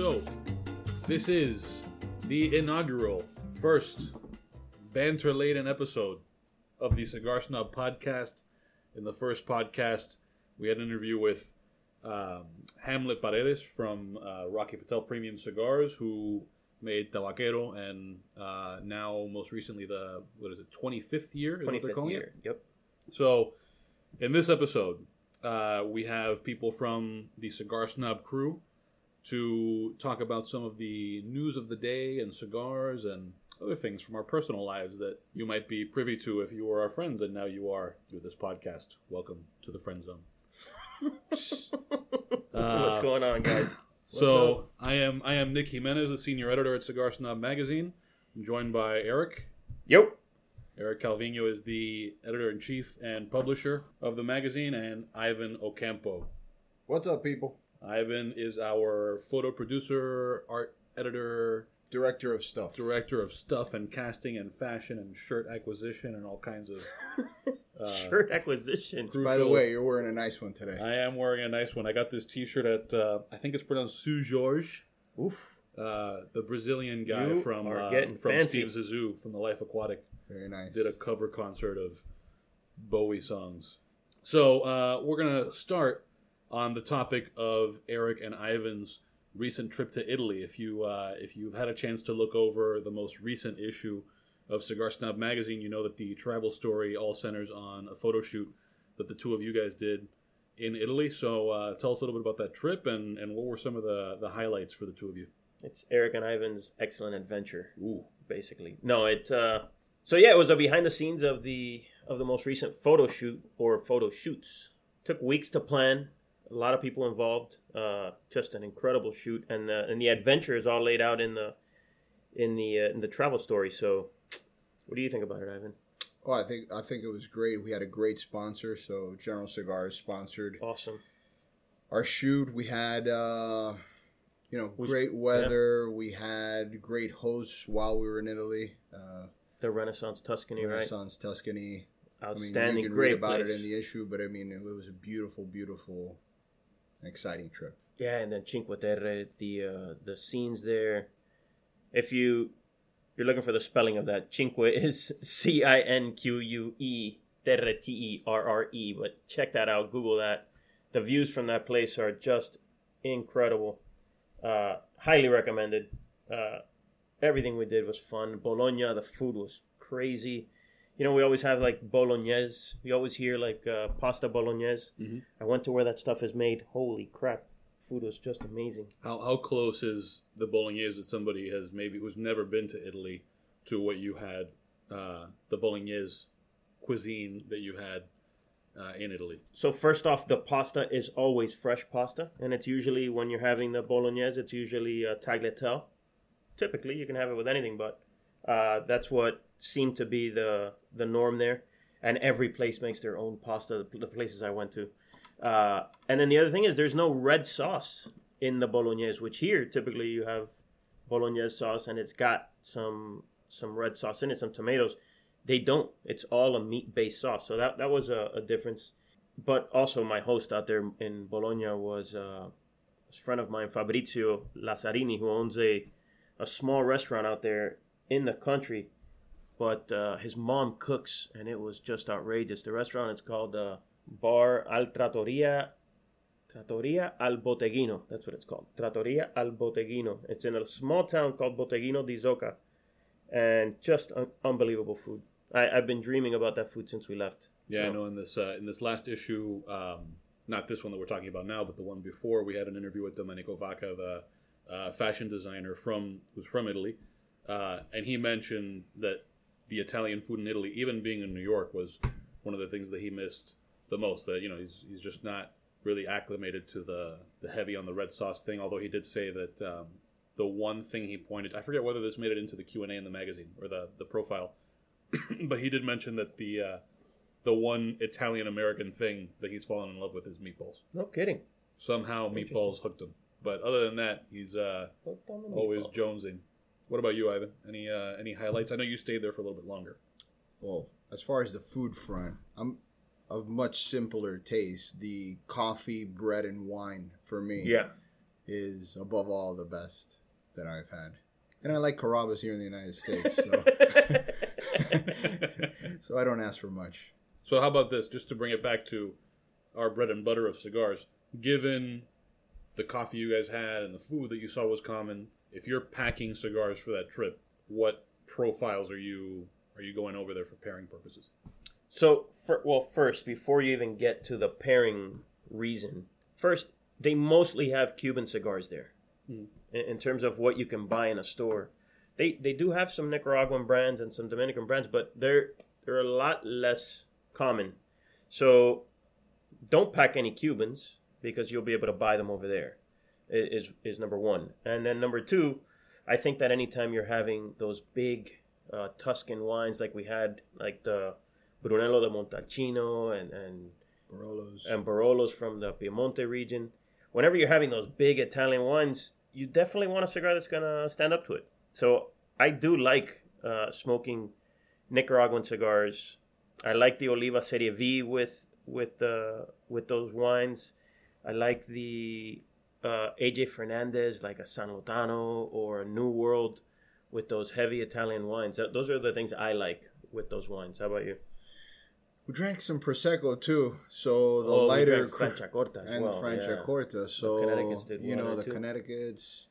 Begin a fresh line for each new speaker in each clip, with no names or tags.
So, this is the inaugural first banter laden episode of the Cigar Snob podcast. In the first podcast, we had an interview with um, Hamlet Paredes from uh, Rocky Patel Premium Cigars, who made Tabaquero and uh, now most recently the what is it 25th year is what they're
25th
calling it?
year. Yep.
So, in this episode, uh, we have people from the Cigar Snob crew to talk about some of the news of the day and cigars and other things from our personal lives that you might be privy to if you were our friends and now you are through this podcast. Welcome to the friend zone.
What's
Uh,
going on, guys?
So I am I am Nick Jimenez, the senior editor at Cigar Snob magazine. I'm joined by Eric.
Yep.
Eric Calvino is the editor in chief and publisher of the magazine, and Ivan Ocampo.
What's up, people?
Ivan is our photo producer, art editor,
Director of stuff.
director of stuff and casting and fashion and shirt acquisition and all kinds of uh,
Shirt acquisition.
crucial-
By the way, you're wearing a nice one today.
I am wearing a nice one. I got this T-shirt at uh, I think it's pronounced Seu Jorge,
Oof.
uh, the Brazilian guy
You
from uh, from
fancy.
Steve Zissou from the Life Aquatic.
Very nice.
did a cover concert of Bowie songs. So uh, we're gonna start on the topic of Eric and Ivan's recent trip to Italy. If you uh, if you've had a chance to look over the most recent issue of Cigar Snob magazine, you know that the travel story all centers on a photo shoot that the two of you guys did in Italy. So uh, tell us a little bit about that trip and, and what were some of the, the highlights for the two of you.
It's Eric and Ivan's excellent adventure,
Ooh,
basically. No, it. Uh, so yeah, it was a behind the scenes of the of the most recent photo shoot or photo shoots. Took weeks to plan. A lot of people involved. Uh, just an incredible shoot, and uh, and the adventure is all laid out in the in the uh, in the travel story. So, what do you think about it, Ivan?
Oh, I think I think it was great. We had a great sponsor. So General Cigars sponsored
Awesome.
our shoot. We had, uh, you know,
Was-
great weather. We had great hosts while we were in Italy. Uh,
The Renaissance Tuscany, right?
Renaissance Tuscany. I mean,
Outstanding,
you can
great
read about
place.
it in the issue, but I mean, it was a beautiful, beautiful, exciting trip.
Yeah, and then Cinque Terre, the uh, the scenes there. If you you're looking for the spelling of that, Cinque is C I N Q U E, Terre T E R R E. But check that out, Google that. The views from that place are just incredible. Uh, highly recommended. Uh, everything we did was fun. Bologna, the food was crazy. You know, we always have like bolognese. We always hear like uh, pasta bolognese.
Mhm.
I went to where that stuff is made. Holy crap! Food was just amazing.
How how close is the bolognese that somebody has maybe who's never been to Italy to what you had uh, the bolognese cuisine that you had uh, in Italy?
So first off, the pasta is always fresh pasta, and it's usually when you're having the bolognese, it's usually uh, tagliatelle. Typically, you can have it with anything, but uh, that's what seemed to be the the norm there. And every place makes their own pasta. The places I went to, uh, and then the other thing is there's no red sauce in the bolognese, which here typically you have bolognese sauce and it's got some some red sauce in it, some tomatoes. They don't. It's all a meat based sauce. So that that was a, a difference. But also my host out there in Bologna was uh, a friend of mine, Fabrizio Lazzarini, who owns a a small restaurant out there in the country. But uh, his mom cooks, and it was just outrageous. The restaurant is called uh, Bar Al Trattoria Trattoria al Botteghino. That's what it's called. Trattoria al Botteghino. It's in a small town called Botteghino di Zocca. And just un- unbelievable food. I, I've been dreaming about that food since we left.
Yeah, I know. In this uh, in this last issue, um, not this one that we're talking about now, but the one before, we had an interview with Domenico Vacca, the uh, fashion designer from who's from Italy, uh, and he mentioned that the Italian food in Italy, even being in New York, was one of the things that he missed the most. That you know, he's he's just not really acclimated to the the heavy on the red sauce thing. Although he did say that um, the one thing he pointed, I forget whether this made it into the Q and A in the magazine or the the profile, but he did mention that the uh, the one Italian American thing that he's fallen in love with is meatballs.
No kidding.
Somehow meatballs hooked him. But other than that, he's uh,
Hooked on the
always jonesing. What about you, Ivan? Any uh, any highlights? I know you stayed there for a little bit longer.
Well, as far as the food front, I'm of much simpler taste. The coffee, bread, and wine for me
Yeah.
is above all the best that I've had. And I like Carrabba's here in the United States, so, so I don't ask for much.
So how about this? Just to bring it back to our bread and butter of cigars. Given the coffee you guys had and the food that you saw was common, if you're packing cigars for that trip, what profiles are you are you going over there for pairing purposes?
So, for, well, first, before you even get to the pairing reason, first, they mostly have Cuban cigars there
Hmm.
in, in terms of what you can buy in a store. They they do have some Nicaraguan brands and some Dominican brands, but they're they're a lot less common. So, don't pack any Cubans because you'll be able to buy them over there. Is is number one, and then number two, I think that anytime you're having those big uh, Tuscan wines like we had, like the Brunello de Montalcino and and
Barolos.
and Barolos from the Piemonte region. Whenever you're having those big Italian wines, you definitely want a cigar that's gonna stand up to it. So I do like uh, smoking Nicaraguan cigars. I like the Oliva Serie V with with the with those wines. I like the uh, AJ Fernandez, like a San Lotano or a New World, with those heavy Italian wines. Those are the things I like with those wines. How about you?
we drank some prosecco too, so the
Oh, we
lighter
Franciacorta as
and
well,
Franciacorta.
yeah.
So
did
you know the
too.
Connecticut's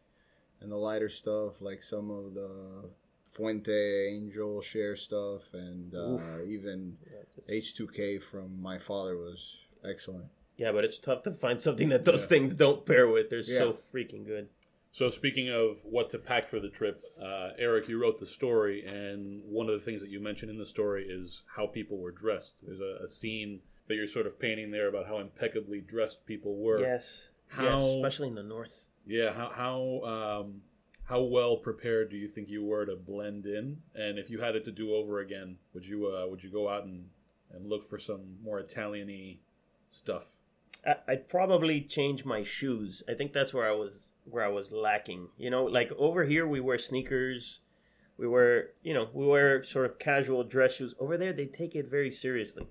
and the lighter stuff, like some of the Fuente Angel share stuff, and uh, even
Yeah, it's-
H2K from my father was excellent.
Yeah, but it's tough to find something that those
Yeah.
things don't pair with. They're so freaking good.
So speaking of what to pack for the trip, uh, Eric, you wrote the story, and one of the things that you mentioned in the story is how people were dressed. There's a, a scene that you're sort of painting there about how impeccably dressed people were.
Yes.
How-
Yes, especially in the north.
Yeah. How how um, how well prepared do you think you were to blend in? And if you had it to do over again, would you uh, would you go out and, and look for some more Italian-y stuff?
I'd probably change my shoes. I think that's where I was where I was lacking. You know, like over here we wear sneakers. We wear, you know, we wear sort of casual dress shoes. Over there they take it very seriously.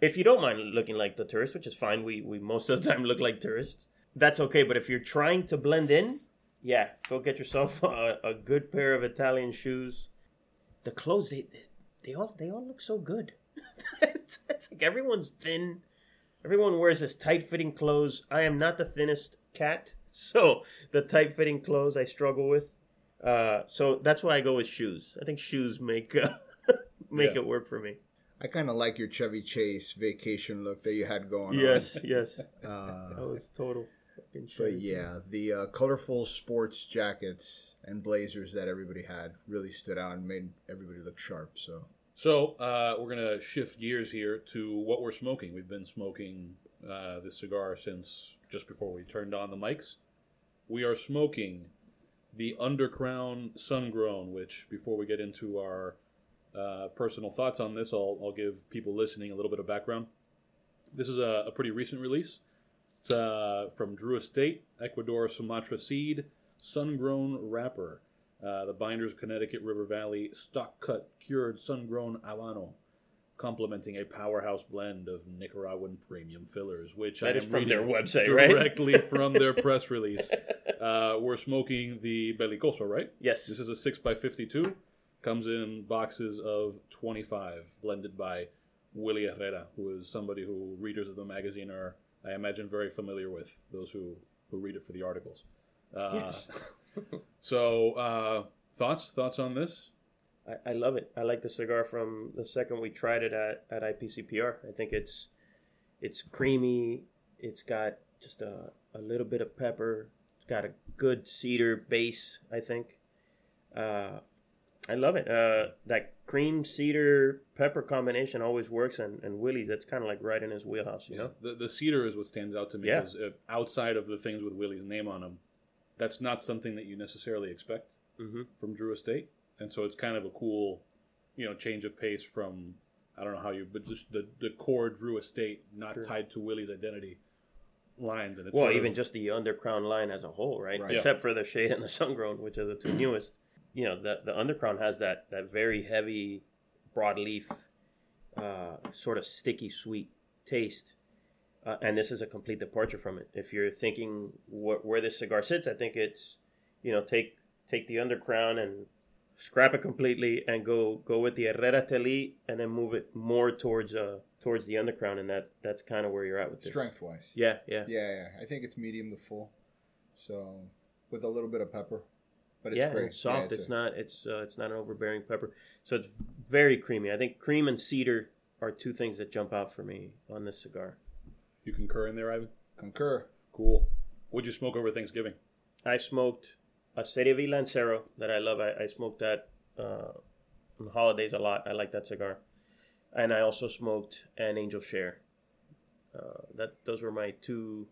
If you don't mind looking like the tourist, which is fine, we we most of the time look like tourists. That's okay, but if you're trying to blend in, yeah, go get yourself a, a good pair of Italian shoes. The clothes they they, they all they all look so good. it's like everyone's thin. Everyone wears this tight fitting clothes. I am not the thinnest cat, so the tight fitting clothes I struggle with. Uh, so that's why I go with shoes. I think shoes make uh, make
Yeah.
it work for me.
I kind of like your Chevy Chase vacation look that you had going on.
Yes, yes.
on. Uh,
That was total fucking shit.
But yeah, the uh, colorful sports jackets and blazers that everybody had really stood out and made everybody look sharp. So
So uh, we're gonna shift gears here to what we're smoking. We've been smoking uh, this cigar since just before we turned on the mics. We are smoking the Undercrown Sungrown, which before we get into our uh, personal thoughts on this, I'll, I'll give people listening a little bit of background. This is a, a pretty recent release. It's uh, from Drew Estate, Ecuador Sumatra Seed, Sun-Grown Wrapper. Uh, the binders Connecticut River Valley stalk cut cured sun-grown Habano, complementing a powerhouse blend of Nicaraguan premium fillers, which
That
I
is
am
from their website, right?
directly from their press release. Uh, we're smoking the Belicoso, right?
Yes.
This is a 6x52. Comes in boxes of 25, blended by Willie Herrera, who is somebody who readers of the magazine are, I imagine, very familiar with, those who, who read it for the articles. Uh,
Yes.
so, uh, thoughts? Thoughts on this?
I, I love it. I like the cigar from the second we tried it at, at IPCPR. I think it's it's creamy. It's got just a, a little bit of pepper. It's got a good cedar base. I think. Uh, I love it. Uh, that cream cedar pepper combination always works, and and Willie's that's kind of like right in his wheelhouse. You know.
The, the cedar is what stands out to me.
Yeah.
Uh, outside of the things with Willie's name on them, that's not something that you necessarily expect
Mm-hmm.
from Drew Estate, and so it's kind of a cool, you know, change of pace from I don't know how you, but just the the core Drew Estate, not
Sure.
tied to Willie's identity lines, and it's
Well, even
of-
just the undercrown line as a whole, right?
Right.
Except for the shade and the sungrown, which are the two newest. You know, the the undercrown has that that very heavy broadleaf, uh, sort of sticky sweet taste, uh, and this is a complete departure from it. If you're thinking wh- where this cigar sits, I think it's you know take take the undercrown and scrap it completely and go go with the Herrera Esteli and then move it more towards uh towards the undercrown and that that's kind of where you're at with this.
Strength wise.
Yeah, yeah.
Yeah, yeah. I think it's medium to full. So with a little bit of pepper. But it's
yeah,
great.
it's soft.
Yeah,
it's
a-
not. It's uh, it's not an overbearing pepper. So it's very creamy. I think cream and cedar are two things that jump out for me on this cigar.
You concur in there, Ivan?
concur.
Cool. What'd you smoke over Thanksgiving?
I smoked a Serie V Lancero that I love. I, I smoked that uh, on holidays a lot. I like that cigar, and I also smoked an Angel Share. Uh, that those were my two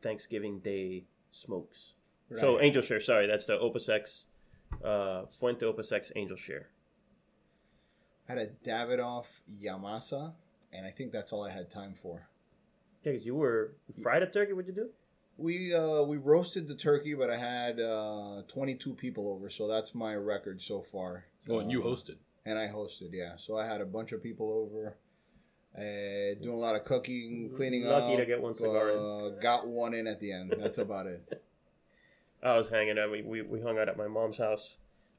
Thanksgiving Day smokes. So Angel Share, sorry, that's the Opus X, uh, Fuente Opus X Angel Share.
I had a Davidoff Yamasa, and I think that's all I had time for.
Yeah, 'cause you were fried a turkey. What'd you do?
We uh, we roasted the turkey, but I had uh, 22 people over, so that's my record so far.
Oh, and you
Uh,
hosted.
And I hosted, yeah. So I had a bunch of people over, uh, doing a lot of cooking, cleaning up.
Lucky to get one cigar in.
Uh, got one in at the end. That's about it.
I was hanging out. We, we, we hung out at my mom's house,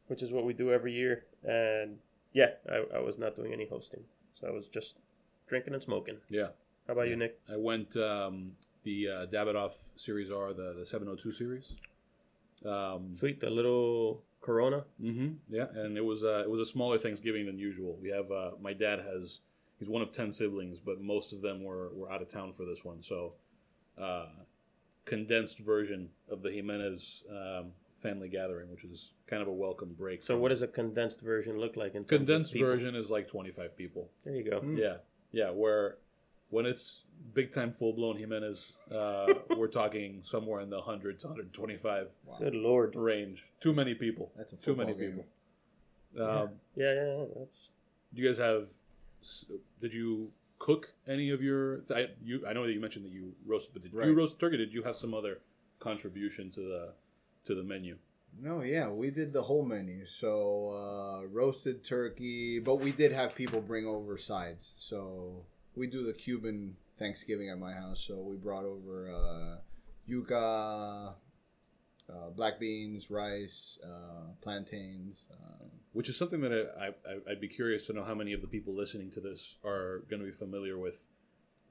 which is what we do every year. And yeah, I, I was not doing any hosting. So I was just drinking and smoking.
Yeah.
How about you, Nick?
I went um, the uh, Davidoff Series R, the, the 702 series. Um,
Sweet, the little Corona.
Mm-hmm, Yeah, and it was uh, it was a smaller Thanksgiving than usual. We have uh, my dad has he's one of ten siblings, but most of them were, were out of town for this one, so uh, condensed version of the Jimenez um, family gathering, which is kind of a welcome break.
So what does a condensed version look like? In
condensed version is like twenty five people.
There you go.
Hmm.
Yeah, yeah. Where when it's big time full blown Jimenez, uh, we're talking somewhere in the hundred to hundred twenty five
Wow.
Good lord.
range. Too many people.
That's a
Too many
game.
people. Um,
Yeah, yeah, yeah. That's
Do you guys have? Did you cook any of your? I, you, I know that you mentioned that you roasted, but did you roast turkey? Did you have some other contribution to the to the menu?
No, yeah, we did the whole menu. So uh, roasted turkey, but we did have people bring over sides. So we do the Cuban Thanksgiving at my house. So we brought over uh, yuca, uh, black beans, rice, uh, plantains. Uh,
Which is something that I, I I'd be curious to know how many of the people listening to this are going to be familiar with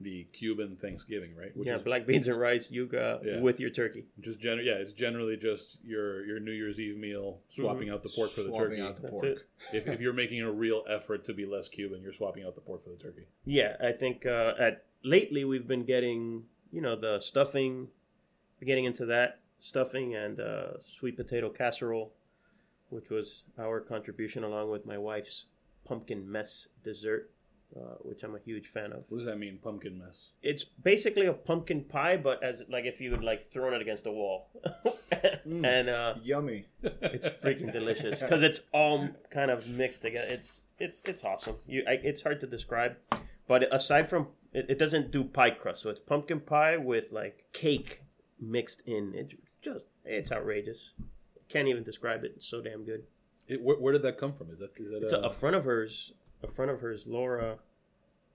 the Cuban Thanksgiving, right? Which
yeah,
is
black beans and rice, yuca
Yeah.
with your turkey.
Just is gen- yeah, it's generally just your your New Year's Eve meal, swapping out the pork for the
swapping
turkey.
out the
That's
pork.
it.
if, if you're making a real effort to be less Cuban, you're swapping out the pork for the turkey.
Yeah, I think uh, at lately we've been getting you know the stuffing, getting into that stuffing and uh, sweet potato casserole, which was our contribution along with my wife's pumpkin mess dessert, uh, which I'm a huge fan of.
What does that mean, pumpkin mess?
It's basically a pumpkin pie, but as like if you had like thrown it against a wall,
Mm.
and uh,
Yummy.
it's freaking delicious because it's all kind of mixed together. It's it's it's awesome. You, I, it's hard to describe, but aside from it, it doesn't do pie crust, so it's pumpkin pie with like cake mixed in. It's just it's outrageous. Can't even describe it. It's so damn good.
It, where, where did that come from? Is that is that
It's a, a friend of hers. A friend of hers, Laura,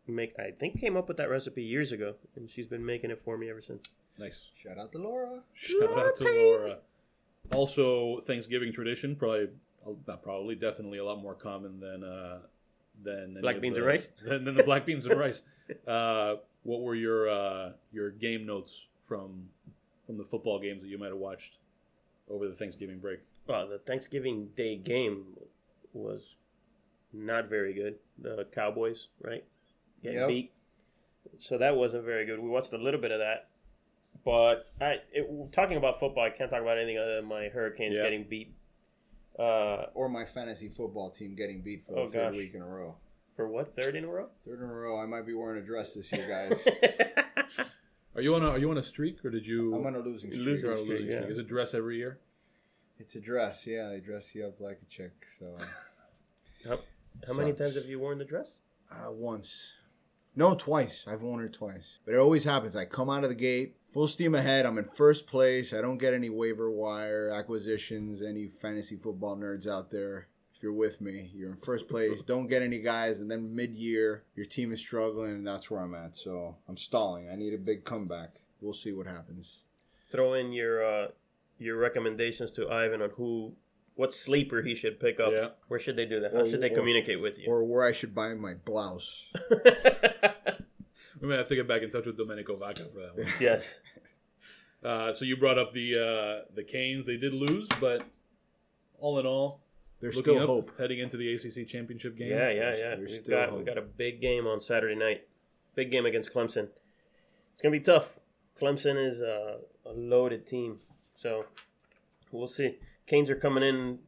make I think came up with that recipe years ago, and she's been making it for me ever since.
nice?
Shout out to Laura.
Shout out to Laura. Also, Thanksgiving tradition, probably not probably, definitely a lot more common than uh, than
Black beans
the-
and rice?
Than, than the black beans and rice. Uh, what were your uh, your game notes from from the football games that you might have watched over the Thanksgiving break?
Well, the Thanksgiving Day game was not very good. The Cowboys, right, getting
Yep.
beat. So that wasn't very good. We watched a little bit of that, but I it, talking about football, I can't talk about anything other than my Hurricanes
Yeah.
getting beat. Uh,
Or my fantasy football team getting beat for the
Oh,
third
gosh.
week in a row.
for what third in a row?
Third in a row. I might be wearing a dress this year, guys.
Are you on a Are you on a streak, or did you?
I'm on a losing streak.
Losing
you're a
streak,
losing
yeah.
streak? Is it dress every year?
It's a dress. Yeah, they dress you up like a chick. So
how, how many times have you worn the dress?
uh, once, no, twice. I've worn it twice, but it always happens. I come out of the gate, full steam ahead. I'm in first place. I don't get any waiver wire acquisitions. Any fantasy football nerds out there? if you're with me, you're in first place. Don't get any guys, and then mid-year, your team is struggling, and that's where I'm at. So I'm stalling. I need a big comeback. We'll see what happens.
Throw in your uh, your recommendations to Ivan on who, what sleeper he should pick up.
Yeah.
Where should they do that? How
Or-
should they
or-
communicate with you?
Or where I should buy my blouse.
We might have to get back in touch with Domenico Vacca for that one.
yes.
Uh, so you brought up the uh, the Canes. They did lose, but all in all,
There's still
up,
hope.
heading into the ACC championship game.
Yeah, yeah, yeah.
there's
We've
still
got we got a big game on Saturday night. Big game against Clemson. It's gonna be tough. Clemson is uh, a loaded team, so we'll see. Canes are coming in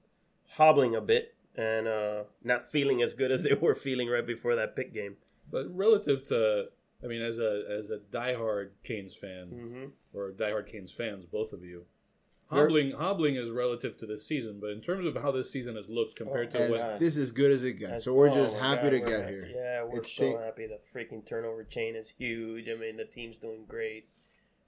hobbling a bit and uh, not feeling as good as they were feeling right before that pick game.
But relative to, I mean, as a as a diehard Canes fan
Mm-hmm.
or diehard Canes fans, both of you,
Ver-
hobbling hobbling is relative to this season. But in terms of how this season has looked compared
Oh,
to
As,
what,
God.
this is as good as it gets.
As-
So we're
oh
just happy
God,
to get
happy.
here.
Yeah, we're
It's
so
ta-
happy. The freaking turnover chain is huge. I mean, the team's doing great.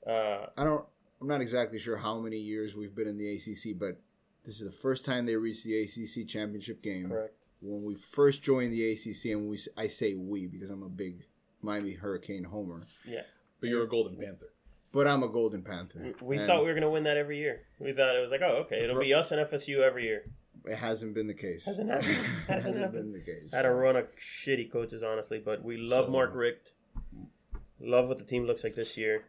Uh,
I don't. I'm not exactly sure how many years we've been in the ACC, but this is the first time they reached the ACC championship game.
correct.
When we first joined the ACC, and we I say we because I'm a big Miami Hurricane homer,
Yeah,
but you're a Golden Panther.
but I'm a Golden Panther.
we, we
And
thought we were gonna win that every year. We thought it was like, oh, okay, it'll be us and FSU every year.
it hasn't been the case.
Hasn't happened. Hasn't
Hasn't
happened.
been the case.
Had a run of shitty coaches, honestly, but we love
So-
Mark Richt. Love what the team looks like this year.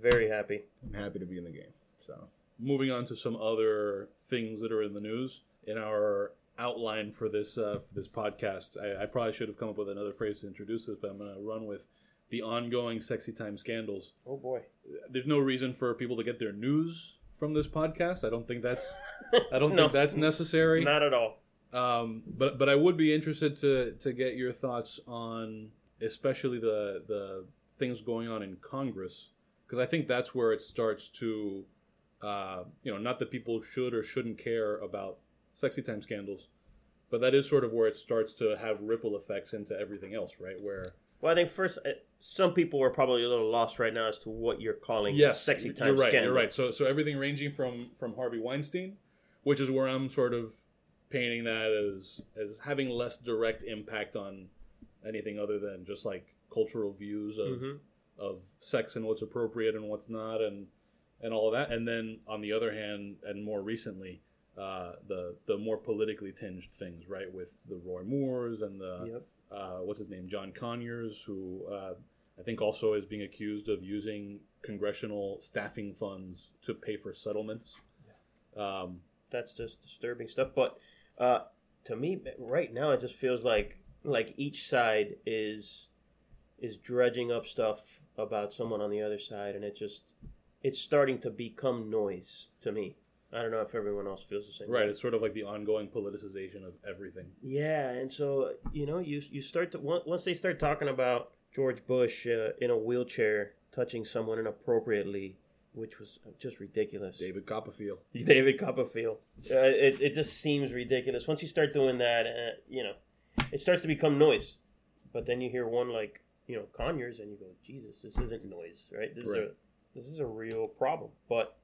Very happy.
I'm happy to be in the game. So
Moving on to some other things that are in the news in our outline for this uh, for this podcast. I, I probably should have come up with another phrase to introduce this, but I'm going to run with the ongoing sexy time scandals.
Oh boy.
There's no reason for people to get their news from this podcast. I don't think that's I don't
No.
think that's necessary.
Not at all.
Um, but but I would be interested to to get your thoughts on especially the the things going on in Congress because I think that's where it starts to uh, you know not that people should or shouldn't care about sexy time scandals, but that is sort of where it starts to have ripple effects into everything else, right? Where
Well, I think first, uh, some people are probably a little lost right now as to what you're calling
yes,
sexy time you're
right,
scandal.
You're right. So so everything ranging from from Harvey Weinstein, which is where I'm sort of painting that as as having less direct impact on anything other than just like cultural views of
Mhm.
of sex and what's appropriate and what's not and and all of that. And then on the other hand, and more recently, uh, the the more politically tinged things, right, with the Roy Moores and the
Yep.
uh, what's his name, John Conyers, who uh, I think also is being accused of using congressional staffing funds to pay for settlements. Um,
That's just disturbing stuff. But uh, to me, right now, it just feels like like each side is is dredging up stuff about someone on the other side, and it just it's starting to become noise to me. I don't know if everyone else feels the same.
right,
way.
it's sort of like the ongoing politicization of everything.
Yeah, and so you know, you you start to once they start talking about George Bush uh, in a wheelchair touching someone inappropriately, which was just ridiculous.
David Copperfield.
David Copperfield. Uh, it it just seems ridiculous. Once you start doing that, uh, you know, it starts to become noise. But then you hear one like you know Conyers, and you go, Jesus, this isn't noise, right? This is a this is a real problem. But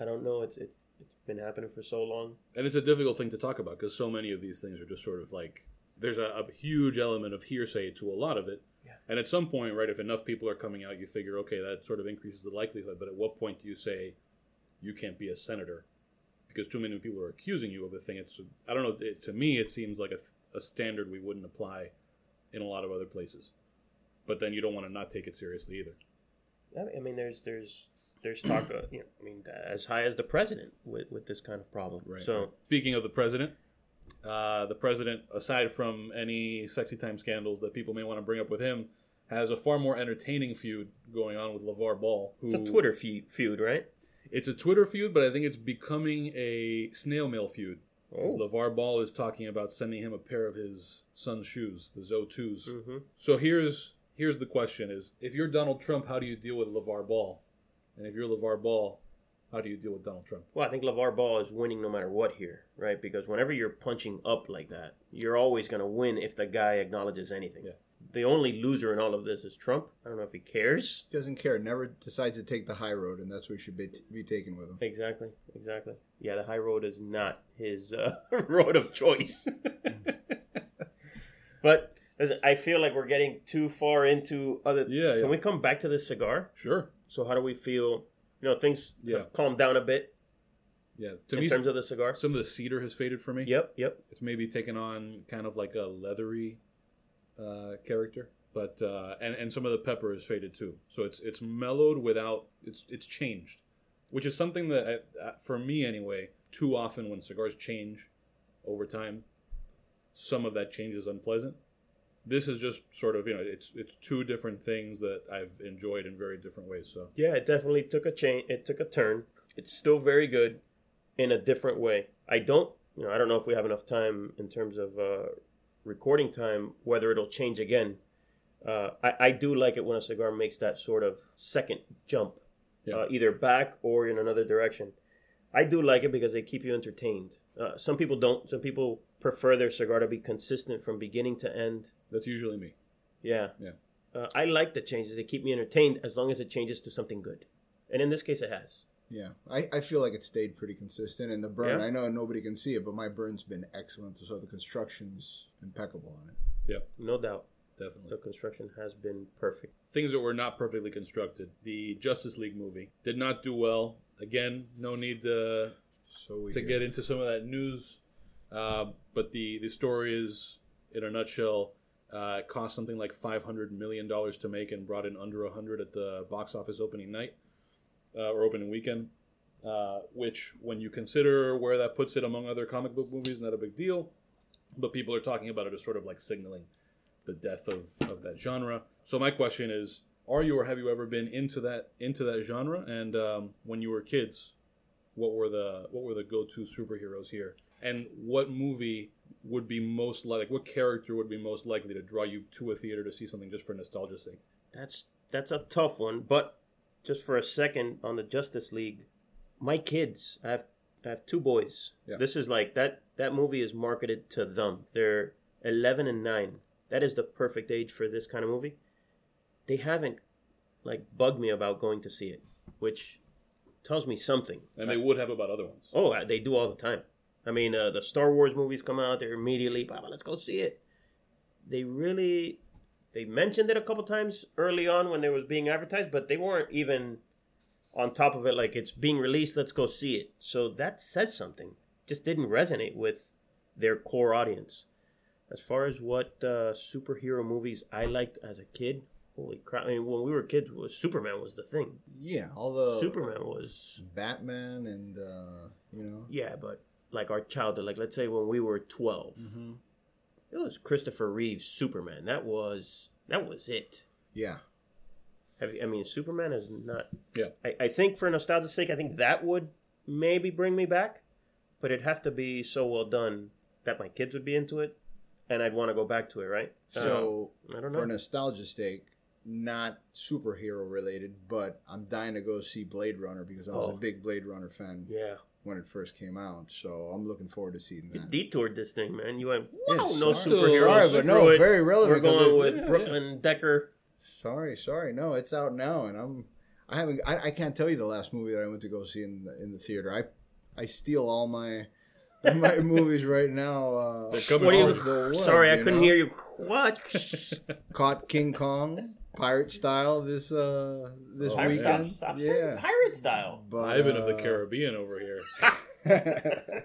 I don't know. It's it, it's been happening for so long.
And it's a difficult thing to talk about because so many of these things are just sort of like there's a, a huge element of hearsay to a lot of it.
Yeah.
And at some point, right, if enough people are coming out, you figure, okay, that sort of increases the likelihood. But at what point do you say you can't be a senator because too many people are accusing you of a thing? It's I don't know. It, to me, it seems like a, a standard we wouldn't apply in a lot of other places. But then you don't want to not take it seriously either.
I mean, there's there's there's talk, of, you know, I mean, as high as the president with with this kind of problem.
Right.
So
speaking of the president, uh, the president, aside from any sexy time scandals that people may want to bring up with him, has a far more entertaining feud going on with LeVar Ball. Who,
it's a Twitter feud, feud, right?
It's a Twitter feud, but I think it's becoming a snail mail feud.
Oh.
LeVar Ball is talking about sending him a pair of his son's shoes, the Zo2s.
hmm
So here's here's the question: Is if you're Donald Trump, how do you deal with LeVar Ball? And if you're LeVar Ball, how do you deal with Donald Trump?
Well, I think LeVar Ball is winning no matter what here, right? Because whenever you're punching up like that, you're always going to win if the guy acknowledges anything.
Yeah.
the only loser in all of this is Trump. I don't know if he cares.
He doesn't care. Never decides to take the high road, and that's what should be, be taken with him.
Exactly, exactly. Yeah, the high road is not his uh, road of choice. but listen, I feel like we're getting too far into other.
Yeah,
Can
yeah.
we come back to this cigar?
Sure.
So how do we feel? You know, things
Yeah.
have calmed down a bit
Yeah. To
in
me,
terms of the cigar.
some of the cedar has faded for me.
Yep, yep.
It's maybe taken on kind of like a leathery uh, character, but uh, and and some of the pepper has faded too. So it's it's mellowed without it's it's changed, which is something that uh, for me anyway. Too often when cigars change over time, some of that change is unpleasant. This is just sort of you know it's it's two different things that I've enjoyed in very different ways. So
Yeah, it definitely took a change. It took a turn. It's still very good in a different way. I don't, you know, I don't know if we have enough time in terms of uh, recording time, whether it'll change again. Uh, I, I do like it when a cigar makes that sort of second jump,
Yeah.
uh, either back or in another direction. I do like it because they keep you entertained. Uh, some people don't. Some people prefer their cigar to be consistent from beginning to end.
that's usually me.
Yeah.
Yeah.
Uh, I like the changes. They keep me entertained as long as it changes to something good. And in this case, it has.
Yeah, I, I feel like it stayed pretty consistent. And the burn,
Yeah.
I know nobody can see it, but my burn's been excellent. So the construction's impeccable on it.
Yeah, no doubt.
Definitely.
The construction has been perfect.
things that were not perfectly constructed. The Justice League movie did not do well. Again, no need to
So we
to get into some of that news, uh, but the the story is, in a nutshell, uh, it cost something like five hundred million dollars to make and brought in under a hundred at the box office opening night uh, or opening weekend. Uh, which, when you consider where that puts it among other comic book movies, not a big deal. But people are talking about it as sort of like signaling the death of, of that genre. So my question is: Are you or have you ever been into that into that genre? And um, when you were kids, what were the what were the go to superheroes here? And what movie would be most like? What character would be most likely to draw you to a theater to see something just for nostalgia's sake?
That's that's a tough one. But just for a second on the Justice League, my kids, I have I have two boys.
Yeah.
This is like that that movie is marketed to them. They're eleven and nine. That is the perfect age for this kind of movie. They haven't like bugged me about going to see it, which tells me something.
And they would have about other ones.
Oh, uh, they do all the time. I mean, uh, the Star Wars movies come out, they're immediately, Papa, let's go see it. They really, they mentioned it a couple times early on when it was being advertised, but they weren't even on top of it like it's being released, let's go see it. So that says something. Just didn't resonate with their core audience. As far as what uh, superhero movies I liked as a kid, holy crap! I mean, when we were kids, was Superman was the thing.
Yeah, all the
Superman was
Batman, and uh, you know,
Yeah, but like our childhood, like let's say when we were 12
Mm-hmm.
it was Christopher Reeve's Superman. That was that was it.
yeah,
Have you, I mean, Superman is not.
Yeah.
I, I think for nostalgia's sake, I think that would maybe bring me back, but it'd have to be so well done that my kids would be into it, and I'd want to go back to it. Right?
So
Uh, I don't know.
for nostalgia's sake, not superhero related, but I'm dying to go see Blade Runner because I was
Oh.
a big Blade Runner fan
yeah,
when it first came out. So I'm looking forward to seeing
you
that.
detoured this thing, man. You went,
Yeah,
wow, no
sorry.
superheroes.
Sorry, but no,
it.
very relevant.
We're going with
yeah,
Brooklyn Decker.
Sorry, sorry. No, it's out now, and I'm. I haven't. I, I can't tell you the last movie that I went to go see in the, in the theater. I I steal all my my movies right now. Uh,
What you?
off the
sorry, I couldn't
know?
hear you. What?
Caught King Kong pirate style this uh this
Oh,
Pirate
weekend.
style. Stop
yeah,
saying pirate style.
but
Ivan of the
uh,
Caribbean over here.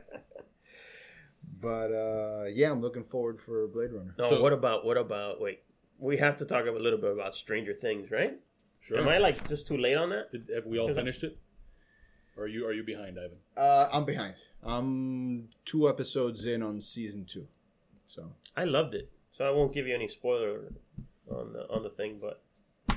but uh yeah, I'm looking forward for Blade Runner.
No,
So-
what about what about wait? We have to talk a little bit about Stranger Things, right?
Sure.
Am I like just too late on that?
Did, have we all
Because I-
finished it? Or are you are you behind, Ivan?
Uh, I'm behind. I'm two episodes in on season two, so
I loved it, so I won't give you any spoiler on the on the thing, but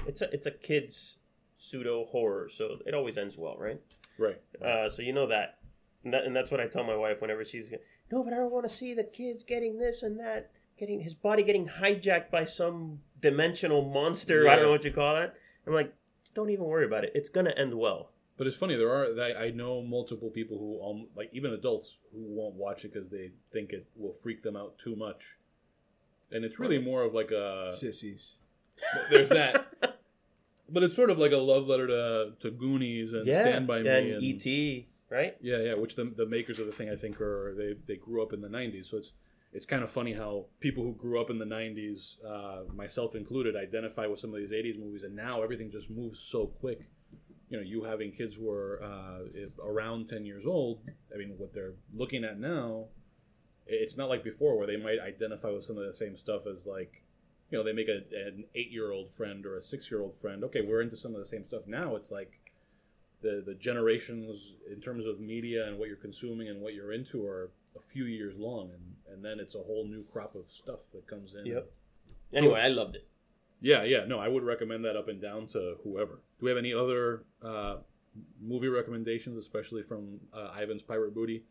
it's a it's a kids pseudo horror, so it always ends well, right?
Right.
Uh, so you know that. And, that, and that's what I tell my wife whenever she's no, but I don't want to see the kids getting this and that, getting his body getting hijacked by some dimensional monster. I don't know what you call that. I'm like, don't even worry about it. It's gonna end well.
But it's funny. There are I, I know multiple people who um, like even adults who won't watch it because they think it will freak them out too much. and it's really more of like a
Sissies.
there's that, but it's sort of like a love letter to to Goonies and
yeah,
Stand by
yeah,
Me
and
and
ET, right?
Yeah, yeah, which the the makers of the thing I think are they they grew up in the '90s, so it's it's kind of funny how people who grew up in the '90s, uh, myself included, identify with some of these '80s movies, and now everything just moves so quick. You know, you having kids who are uh, around 10 years old, I mean, what they're looking at now, it's not like before where they might identify with some of the same stuff as like, you know, they make a, an eight-year-old friend or a six-year-old friend. Okay, we're into some of the same stuff now. It's like the the generations in terms of media and what you're consuming and what you're into are a few years long, and and then it's a whole new crop of stuff that comes in.
Yep. Anyway, I loved it.
Yeah, yeah. No, I would recommend that up and down to whoever. Do we have any other uh, movie recommendations, especially from uh, Ivan's Pirate Booty?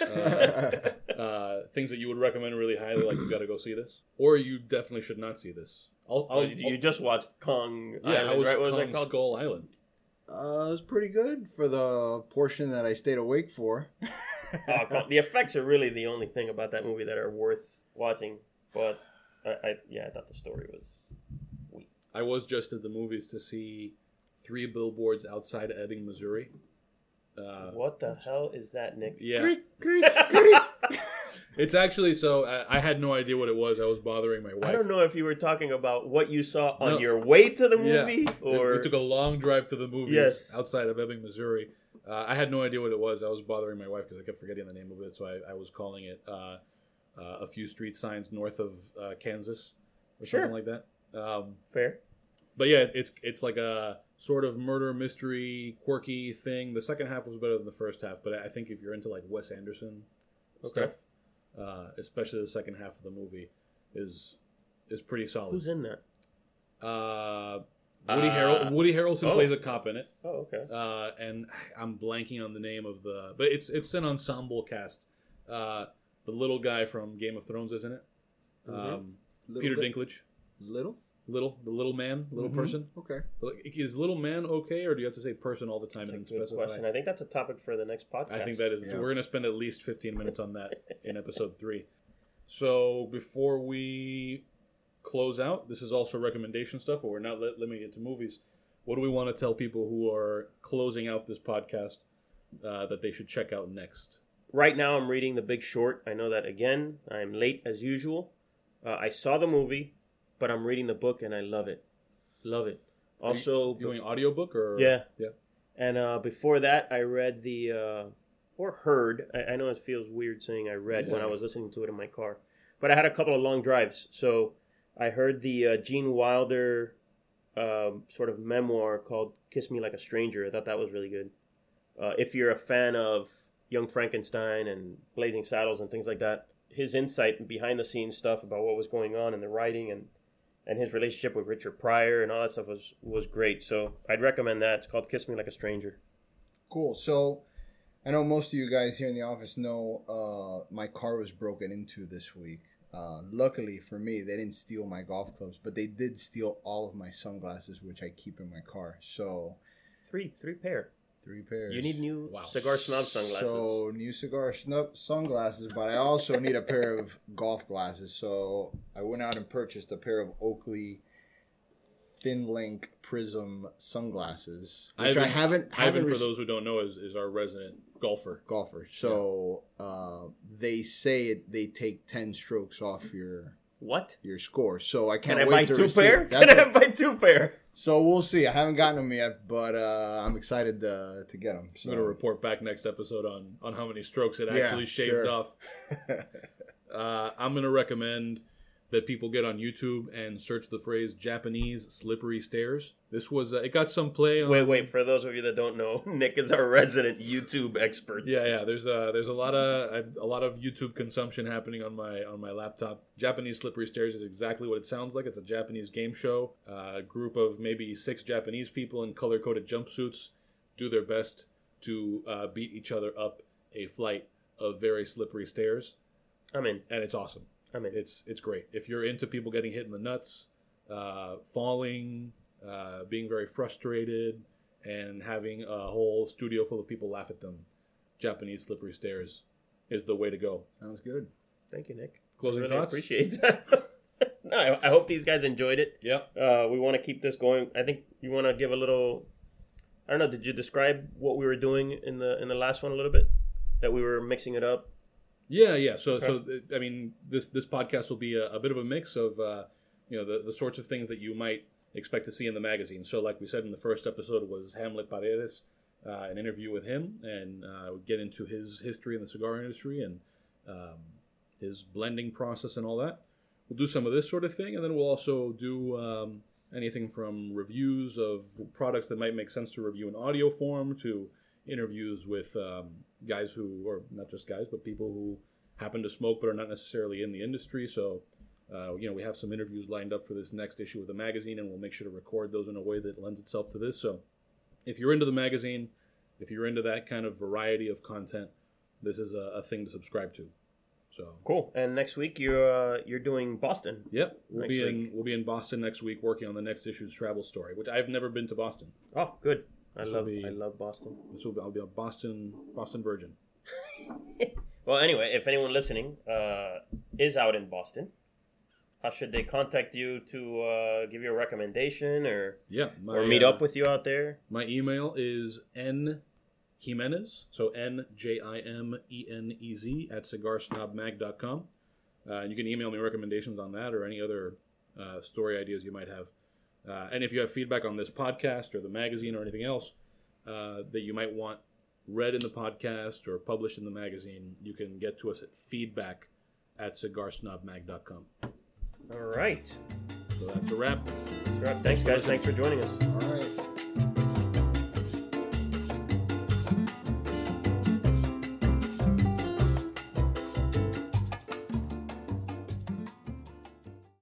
Uh, uh, things that you would recommend really highly, like you got to go see this, or you definitely should not see this. I'll, I'll,
Oh, you, you just watched Kong
yeah,
Island,
was
right? What was
Kong
that called?
Skull Island?
Uh, it was pretty good for the portion that I stayed awake for.
Oh, Kong- the effects are really the only thing about that movie that are worth watching. But I, I yeah, I thought the story was weak.
I was just at the movies to see Three Billboards Outside Ebbing, Missouri. Uh,
what the hell is that, Nick?
yeah, it's actually so. I, I had no idea what it was. I was bothering my wife.
I don't know if you were talking about what you saw on
No.
your way to the movie
We-
or
we took a long drive to the movies
Yes.
outside of Ebbing, Missouri. Uh, I had no idea what it was. I was bothering my wife because I kept forgetting the name of it, so I, I was calling it uh, uh, a few street signs north of uh, Kansas or
Sure.
something like that. Um,
fair.
but yeah, it's it's like a sort of murder mystery, quirky thing. The second half was better than the first half, but I think if you're into like Wes Anderson
Okay.
stuff, uh, especially the second half of the movie, is is pretty solid.
Who's in that?
Uh, Woody
Uh,
Harrel- Woody Harrelson
oh.
plays a cop in it,
Oh, okay.
uh, and I'm blanking on the name of the, but it's it's an ensemble cast. Uh, the little guy from Game of Thrones is in it.
Mhm.
Um, Peter
bit-
Dinklage,
Little?
Little the little man, little
Mhm.
person.
Okay.
Is little man okay, or do you have to say person all the time
That's a good
specify?
question. I think that's a topic for the next podcast.
I think that is.
Yeah.
We're going to spend at least 15 minutes on that in episode three. So before we close out, this is also recommendation stuff, but we're not li- limiting it to movies. What do we want to tell people who are closing out this podcast uh, that they should check out next?
Right now, I'm reading The Big Short. I know that again. I'm late as usual. Uh, I saw the movie, but I'm reading the book and I love it. Love it. Also,
You doing audiobook or
Yeah.
yeah?
And uh, before that, I read the uh, or heard. I, I know it feels weird saying I read when I was listening to it in my car, but I had a couple of long drives, so I heard the uh, Gene Wilder um, sort of memoir called "Kiss Me Like a Stranger." I thought that was really good. Uh, if you're a fan of Young Frankenstein and Blazing Saddles and things like that, his insight and behind the scenes stuff about what was going on in the writing and and his relationship with Richard Pryor and all that stuff was was great. So I'd recommend that. It's called Kiss Me Like a Stranger.
Cool. So, I know most of you guys here in the office know uh, my car was broken into this week. Uh, luckily for me, they didn't steal my golf clubs, but they did steal all of my sunglasses, which I keep in my car. So,
Three three pair.
Three pairs.
You need new
Wow.
cigar snob sunglasses.
So new cigar snob sunglasses, but I also need a pair of golf glasses. So I went out and purchased a pair of Oakley Thin Link Prism sunglasses, which I
Ivan-
haven't haven't
Ivan, for
rec-
those who don't know, is, is our resident golfer.
golfer. So uh, they say it, they take ten strokes off your
what?
your score. So I
can't
can't
I
wait
buy
to
two
receive-
pair?
That's
Can I
what-
buy two pair?
So we'll see. I haven't gotten them yet, but uh, I'm excited to, to get them. So.
I'm going to report back next episode on, on how many strokes it
Yeah,
actually shaved
sure.
off. Uh, I'm going to recommend that people get on YouTube and search the phrase Japanese slippery stairs. This was, uh, it got some play on.
Wait, wait. For those of you that don't know, Nick is our resident YouTube expert.
Yeah, yeah. There's a there's a lot of a lot of YouTube consumption happening on my on my laptop. Japanese Slippery Stairs is exactly what it sounds like. It's a Japanese game show. Uh, a group of maybe six Japanese people in color coded jumpsuits do their best to uh, beat each other up a flight of very slippery stairs,
I'm in.
and it's awesome.
I'm in.
It's it's great. If you're into people getting hit in the nuts, uh, falling, uh, being very frustrated, and having a whole studio full of people laugh at them, Japanese slippery stairs is the way to go.
Sounds good.
Thank you, Nick.
Closing
really
thoughts.
appreciate that. no, I, I hope these guys enjoyed it.
Yeah.
Uh, we want to keep this going. I think you want to give a little. I don't know. Did you describe what we were doing in the in the last one a little bit? That we were mixing it up.
Yeah, yeah. So, so uh, I mean, this this podcast will be a, a bit of a mix of uh, you know the the sorts of things that you might expect to see in the magazine. So, like we said in the first episode, was Hamlet Paredes, uh, an interview with him, and uh, we get into his history in the cigar industry and um, his blending process and all that. We'll do some of this sort of thing, and then we'll also do um, anything from reviews of products that might make sense to review in audio form to interviews with um, guys who, or not just guys, but people who happen to smoke but are not necessarily in the industry. So, uh, you know, we have some interviews lined up for this next issue of the magazine, and we'll make sure to record those in a way that lends itself to this. So, if you're into the magazine, if you're into that kind of variety of content, this is a, a thing to subscribe to. So
cool. And next week you're uh, you're doing Boston.
Yep, we'll be in we'll be in Boston next week working on the next issue's travel story, which I've never been to Boston.
Oh, good. I
This
love
be-
I love Boston.
This will be I'll be a Boston Boston Virgin.
Well, anyway, if anyone listening uh, is out in Boston, how should they contact you to uh, give you a recommendation or
Yeah, my,
or meet
uh,
up with you out there?
My email is n Jimenez, so n j i m e n e z at cigarsnobmag.com. Uh, and you can email me recommendations on that or any other uh, story ideas you might have. Uh, and if you have feedback on this podcast or the magazine or anything else uh, that you might want read in the podcast or published in the magazine, you can get to us at feedback at cigarsnobmag.com.
All right.
So that's a wrap.
That's right. Thanks, guys. Thanks for joining us.
All right.